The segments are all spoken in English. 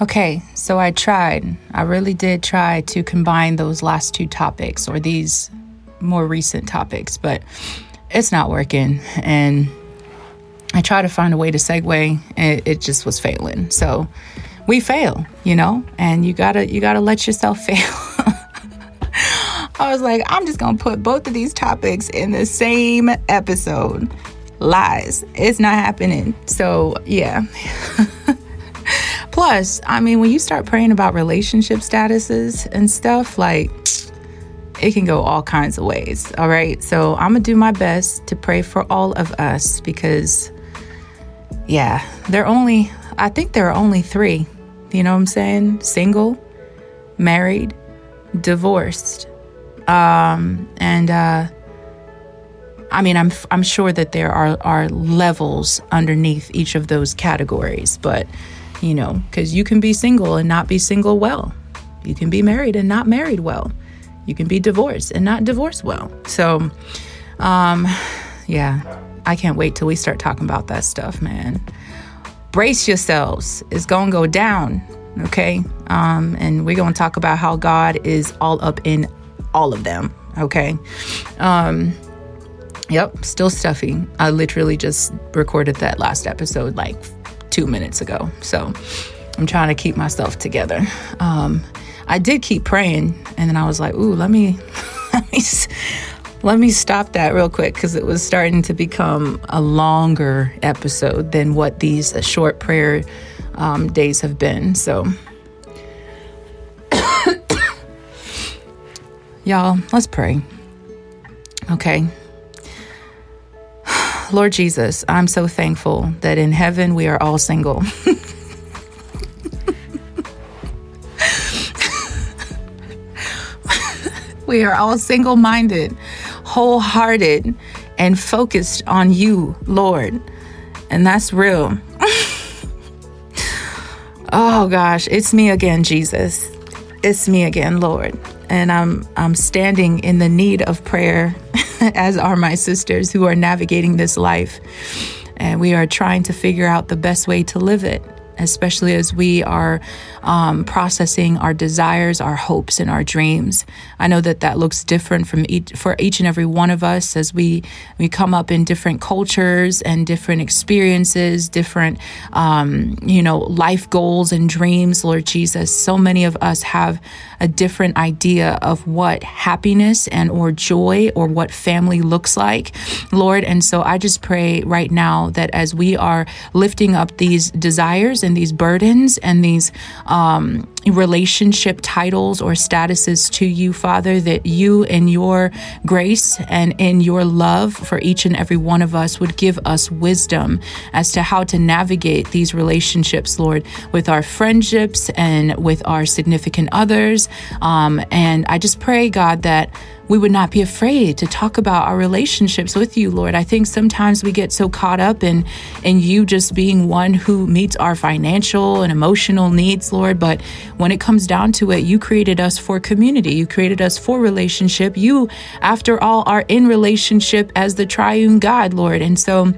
Okay, so I tried. I really did try to combine those last two topics or these more recent topics, but it's not working. And I tried to find a way to segue, and it just was failing. So we fail, you know, and you gotta you gotta let yourself fail. I was like, I'm just gonna put both of these topics in the same episode. Lies. It's not happening. So yeah. Plus, I mean, when you start praying about relationship statuses and stuff, like it can go all kinds of ways. All right. So I'm gonna do my best to pray for all of us because yeah, there are only I think there are only three. You know what I'm saying? Single, married, divorced. Um, and uh, I mean, I'm I'm sure that there are are levels underneath each of those categories, but you know, because you can be single and not be single well, you can be married and not married well, you can be divorced and not divorced well. So, um, yeah, I can't wait till we start talking about that stuff, man. Brace yourselves; it's gonna go down okay? Um, and we're to talk about how God is all up in all of them, okay? Um, yep, still stuffy. I literally just recorded that last episode like two minutes ago. So I'm trying to keep myself together. Um, I did keep praying, and then I was like, ooh, let me, let me. Let me stop that real quick because it was starting to become a longer episode than what these uh, short prayer um, days have been. So, y'all, let's pray. Okay. Lord Jesus, I'm so thankful that in heaven we are all single. we are all single minded, wholehearted, and focused on you, Lord. And that's real. Oh gosh, it's me again, Jesus. It's me again, Lord. And I'm I'm standing in the need of prayer as are my sisters who are navigating this life. And we are trying to figure out the best way to live it especially as we are um, processing our desires, our hopes, and our dreams. I know that that looks different from each, for each and every one of us as we we come up in different cultures and different experiences, different um, you know life goals and dreams. Lord Jesus, so many of us have a different idea of what happiness and or joy or what family looks like, Lord. And so I just pray right now that as we are lifting up these desires and these burdens and these um, relationship titles or statuses to you, Father, that you in your grace and in your love for each and every one of us would give us wisdom as to how to navigate these relationships, Lord, with our friendships and with our significant others. Um, and I just pray, God, that we would not be afraid to talk about our relationships with you, Lord. I think sometimes we get so caught up in in you just being one who meets our financial and emotional needs, Lord, but when it comes down to it, you created us for community. You created us for relationship. You after all are in relationship as the triune God, Lord. And so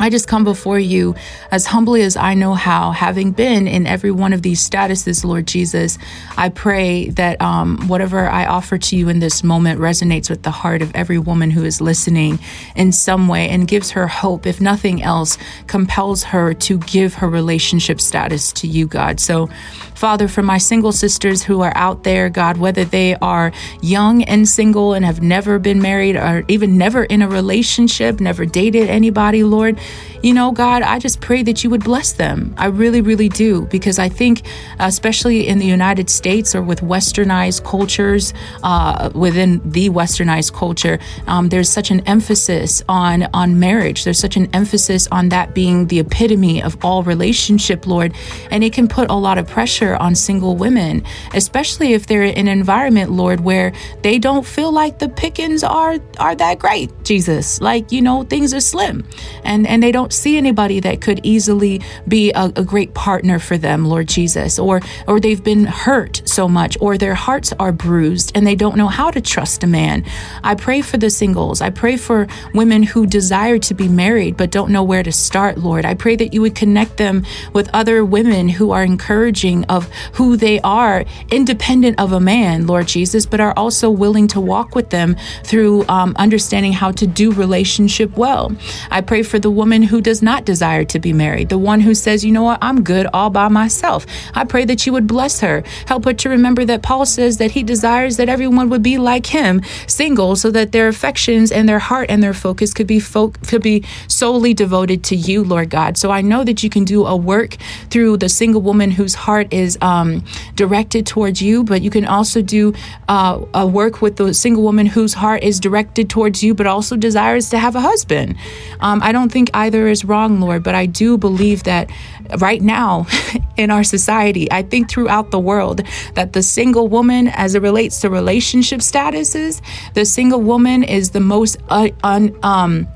I just come before you as humbly as I know how, having been in every one of these statuses, Lord Jesus. I pray that um, whatever I offer to you in this moment resonates with the heart of every woman who is listening in some way and gives her hope, if nothing else, compels her to give her relationship status to you, God. So, Father, for my single sisters who are out there, God, whether they are young and single and have never been married or even never in a relationship, never dated anybody, Lord, you know, God, I just pray that you would bless them. I really, really do, because I think, especially in the United States or with westernized cultures, uh, within the westernized culture, um, there's such an emphasis on on marriage. There's such an emphasis on that being the epitome of all relationship, Lord, and it can put a lot of pressure on single women, especially if they're in an environment, Lord, where they don't feel like the pickings are are that great. Jesus, like you know, things are slim, and and they don't don't see anybody that could easily be a, a great partner for them, Lord Jesus, or or they've been hurt so much, or their hearts are bruised and they don't know how to trust a man. I pray for the singles. I pray for women who desire to be married but don't know where to start, Lord. I pray that you would connect them with other women who are encouraging of who they are, independent of a man, Lord Jesus, but are also willing to walk with them through um, understanding how to do relationship well. I pray for the woman who does not desire to be married, the one who says, you know what, I'm good all by myself. I pray that you would bless her. Help her to remember that Paul says that he desires that everyone would be like him, single, so that their affections and their heart and their focus could be fo- could be solely devoted to you, Lord God. So I know that you can do a work through the single woman whose heart is um, directed towards you, but you can also do uh, a work with the single woman whose heart is directed towards you, but also desires to have a husband. Um, I don't think either is wrong, Lord, but I do believe that right now in our society, I think throughout the world, that the single woman, as it relates to relationship statuses, the single woman is the most uh, un, um,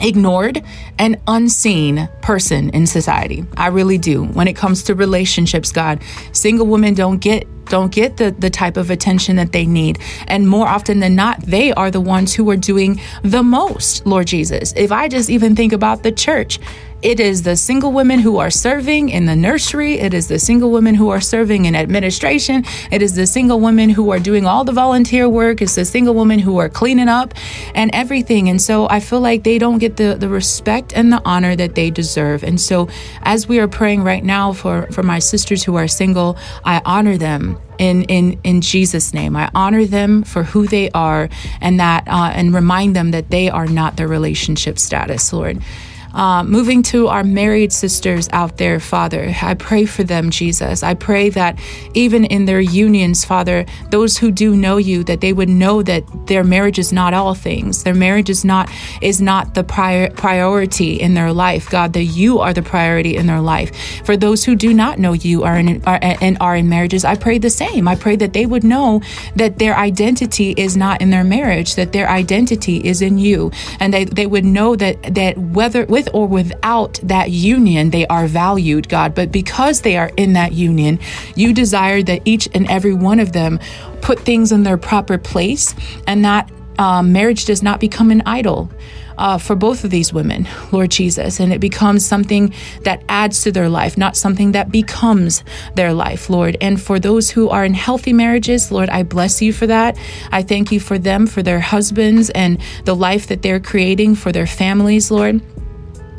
ignored and unseen person in society. I really do. When it comes to relationships, God, single women don't get don't get the, the type of attention that they need. And more often than not, they are the ones who are doing the most, Lord Jesus. If I just even think about the church, it is the single women who are serving in the nursery. It is the single women who are serving in administration. It is the single women who are doing all the volunteer work. It's the single women who are cleaning up and everything. And so I feel like they don't get the, the respect and the honor that they deserve. And so as we are praying right now for, for my sisters who are single, I honor them in in in Jesus name. I honor them for who they are and that uh, and remind them that they are not their relationship status, Lord. Uh, moving to our married sisters out there, Father, I pray for them, Jesus. I pray that even in their unions, Father, those who do know you, that they would know that their marriage is not all things. Their marriage is not is not the prior, priority in their life, God. That you are the priority in their life. For those who do not know you are in are, and are in marriages, I pray the same. I pray that they would know that their identity is not in their marriage, that their identity is in you, and they, they would know that that whether with with or without that union, they are valued, God. But because they are in that union, you desire that each and every one of them put things in their proper place and that um, marriage does not become an idol. Uh, for both of these women, Lord Jesus, and it becomes something that adds to their life, not something that becomes their life, Lord. And for those who are in healthy marriages, Lord, I bless you for that. I thank you for them, for their husbands, and the life that they're creating for their families, Lord.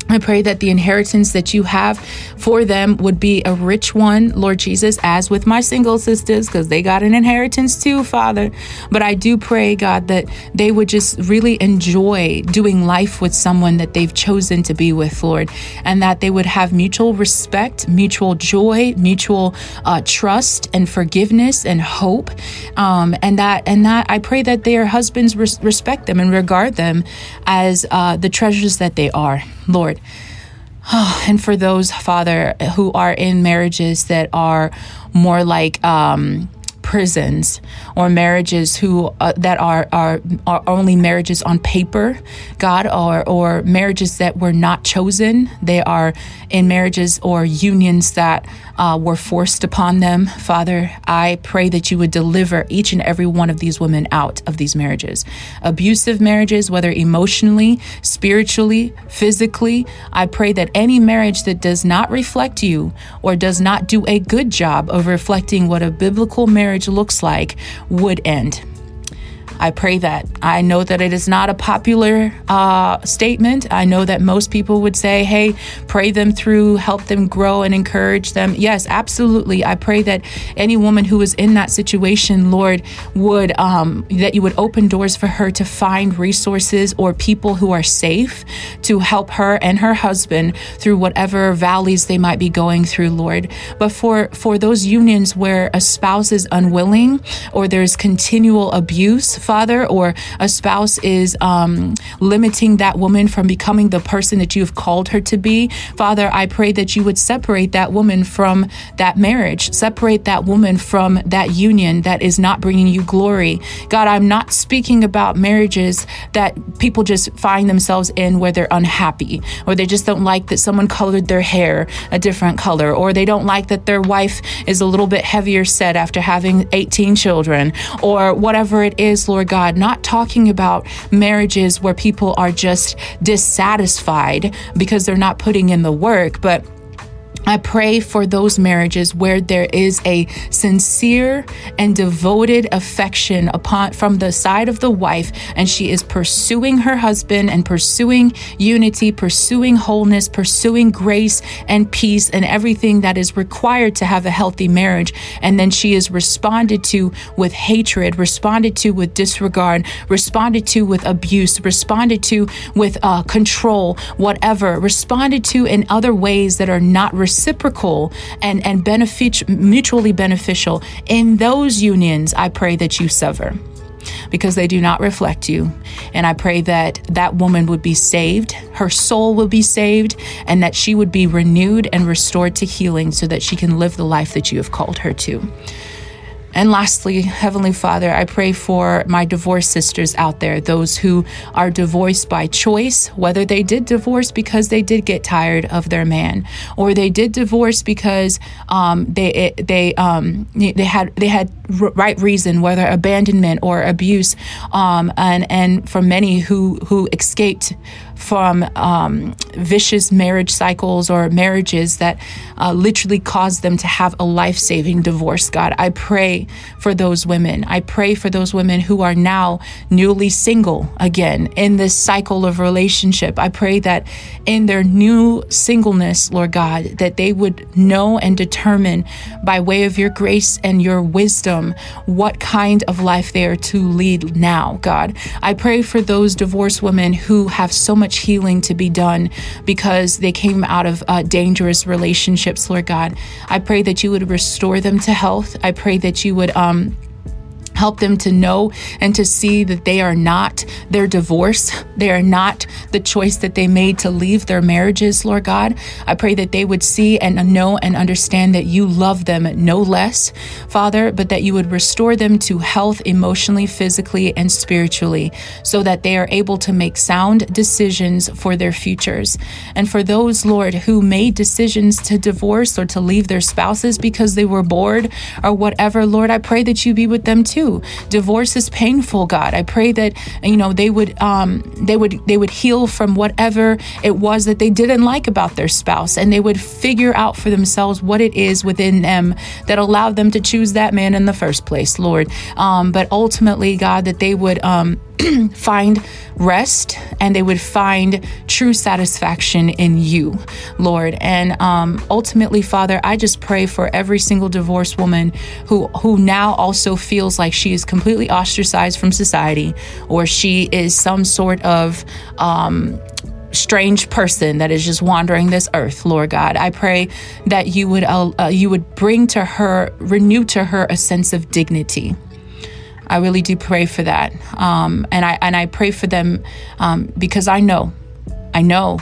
I pray that the inheritance that you have for them would be a rich one, Lord Jesus, as with my single sisters, because they got an inheritance too, Father. But I do pray, God, that they would just really enjoy doing life with someone that they've chosen to be with, Lord, and that they would have mutual respect, mutual joy, mutual uh, trust and forgiveness and hope. Um, and that, and that I pray that their husbands res- respect them and regard them as uh, the treasures that they are. Lord. Oh, and for those, Father, who are in marriages that are more like um, prisons or marriages who uh, that are, are are only marriages on paper, God, or or marriages that were not chosen. They are in marriages or unions that uh, were forced upon them. Father, I pray that you would deliver each and every one of these women out of these marriages. Abusive marriages, whether emotionally, spiritually, physically, I pray that any marriage that does not reflect you or does not do a good job of reflecting what a biblical marriage looks like would end. I pray that. I know that it is not a popular uh, statement. I know that most people would say, hey, pray them through, help them grow, and encourage them. Yes, absolutely. I pray that any woman who is in that situation, Lord, would, um, that you would open doors for her to find resources or people who are safe to help her and her husband through whatever valleys they might be going through, Lord. But for, for those unions where a spouse is unwilling or there's continual abuse, Father, or a spouse is um, limiting that woman from becoming the person that you have called her to be, Father, I pray that you would separate that woman from that marriage, separate that woman from that union that is not bringing you glory. God, I'm not speaking about marriages that people just find themselves in where they're unhappy, or they just don't like that someone colored their hair a different color, or they don't like that their wife is a little bit heavier set after having 18 children, or whatever it is, Lord God. Not talking about marriages where people are just dissatisfied because they're not putting in the work, but I pray for those marriages where there is a sincere and devoted affection upon from the side of the wife and she is pursuing her husband and pursuing unity, pursuing wholeness, pursuing grace and peace and everything that is required to have a healthy marriage. And then she is responded to with hatred, responded to with disregard, responded to with abuse, responded to with uh, control, whatever, responded to in other ways that are not reciprocal and, and mutually beneficial, in those unions, I pray that you sever because they do not reflect you. And I pray that that woman would be saved, her soul will be saved, and that she would be renewed and restored to healing so that she can live the life that you have called her to. And lastly, Heavenly Father, I pray for my divorced sisters out there, those who are divorced by choice, whether they did divorce because they did get tired of their man, or they did divorce because um, they they um, they had they had right reason, whether abandonment or abuse, um, and and for many who who escaped from um, vicious marriage cycles or marriages that uh, literally cause them to have a life saving divorce, God. I pray for those women. I pray for those women who are now newly single again in this cycle of relationship. I pray that in their new singleness, Lord God, that they would know and determine by way of your grace and your wisdom what kind of life they are to lead now, God. I pray for those divorced women who have so much much healing to be done because they came out of uh, dangerous relationships, Lord God. I pray that you would restore them to health. I pray that you would um, Help them to know and to see that they are not their divorce. They are not the choice that they made to leave their marriages, Lord God. I pray that they would see and know and understand that you love them no less, Father, but that you would restore them to health emotionally, physically, and spiritually so that they are able to make sound decisions for their futures. And for those, Lord, who made decisions to divorce or to leave their spouses because they were bored or whatever, Lord, I pray that you be with them too. Divorce is painful, God. I pray that you know they would um, they would they would heal from whatever it was that they didn't like about their spouse, and they would figure out for themselves what it is within them that allowed them to choose that man in the first place, Lord. Um, but ultimately, God, that they would um, find rest and they would find true satisfaction in you, Lord. And um, ultimately, Father, I just pray for every single divorced woman who who now also feels like she is completely ostracized from society, or she is some sort of um, strange person that is just wandering this earth, Lord God. I pray that you would uh, uh, you would bring to her, renew to her a sense of dignity I really do pray for that, um, and I and I pray for them um, because I know, I know,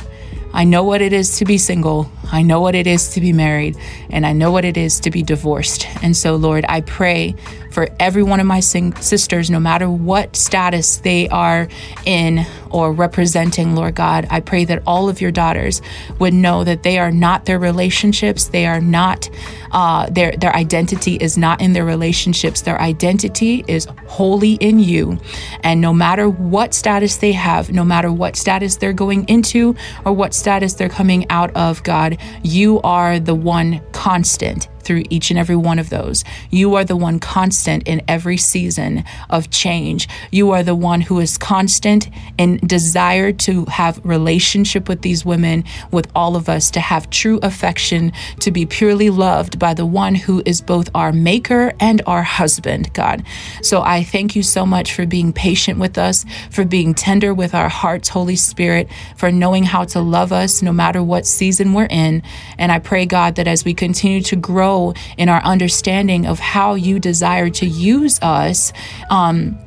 I know what it is to be single. I know what it is to be married, and I know what it is to be divorced. And so, Lord, I pray for every one of my sing- sisters, no matter what status they are in or representing, Lord God. I pray that all of your daughters would know that they are not their relationships. They are not, uh, their, their identity is not in their relationships. Their identity is wholly in you. And no matter what status they have, no matter what status they're going into or what status they're coming out of, God, you are the one constant through each and every one of those. You are the one constant in every season of change. You are the one who is constant in desire to have relationship with these women, with all of us, to have true affection, to be purely loved by the one who is both our maker and our husband, God. So I thank you so much for being patient with us, for being tender with our hearts, Holy Spirit, for knowing how to love us no matter what season we're in. And I pray, God, that as we continue to grow grow in our understanding of how you desire to use us. Um,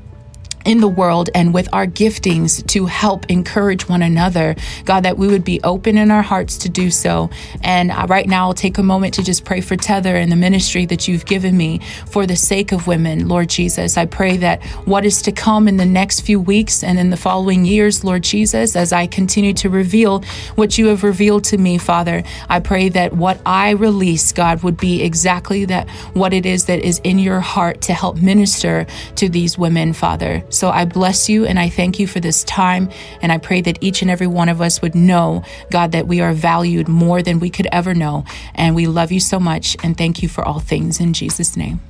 in the world and with our giftings to help encourage one another. God, that we would be open in our hearts to do so. And right now, I'll take a moment to just pray for Tether and the ministry that you've given me for the sake of women, Lord Jesus. I pray that what is to come in the next few weeks and in the following years, Lord Jesus, as I continue to reveal what you have revealed to me, Father, I pray that what I release, God, would be exactly that what it is that is in your heart to help minister to these women, Father. So I bless you and I thank you for this time. And I pray that each and every one of us would know, God, that we are valued more than we could ever know. And we love you so much. And thank you for all things in Jesus' name.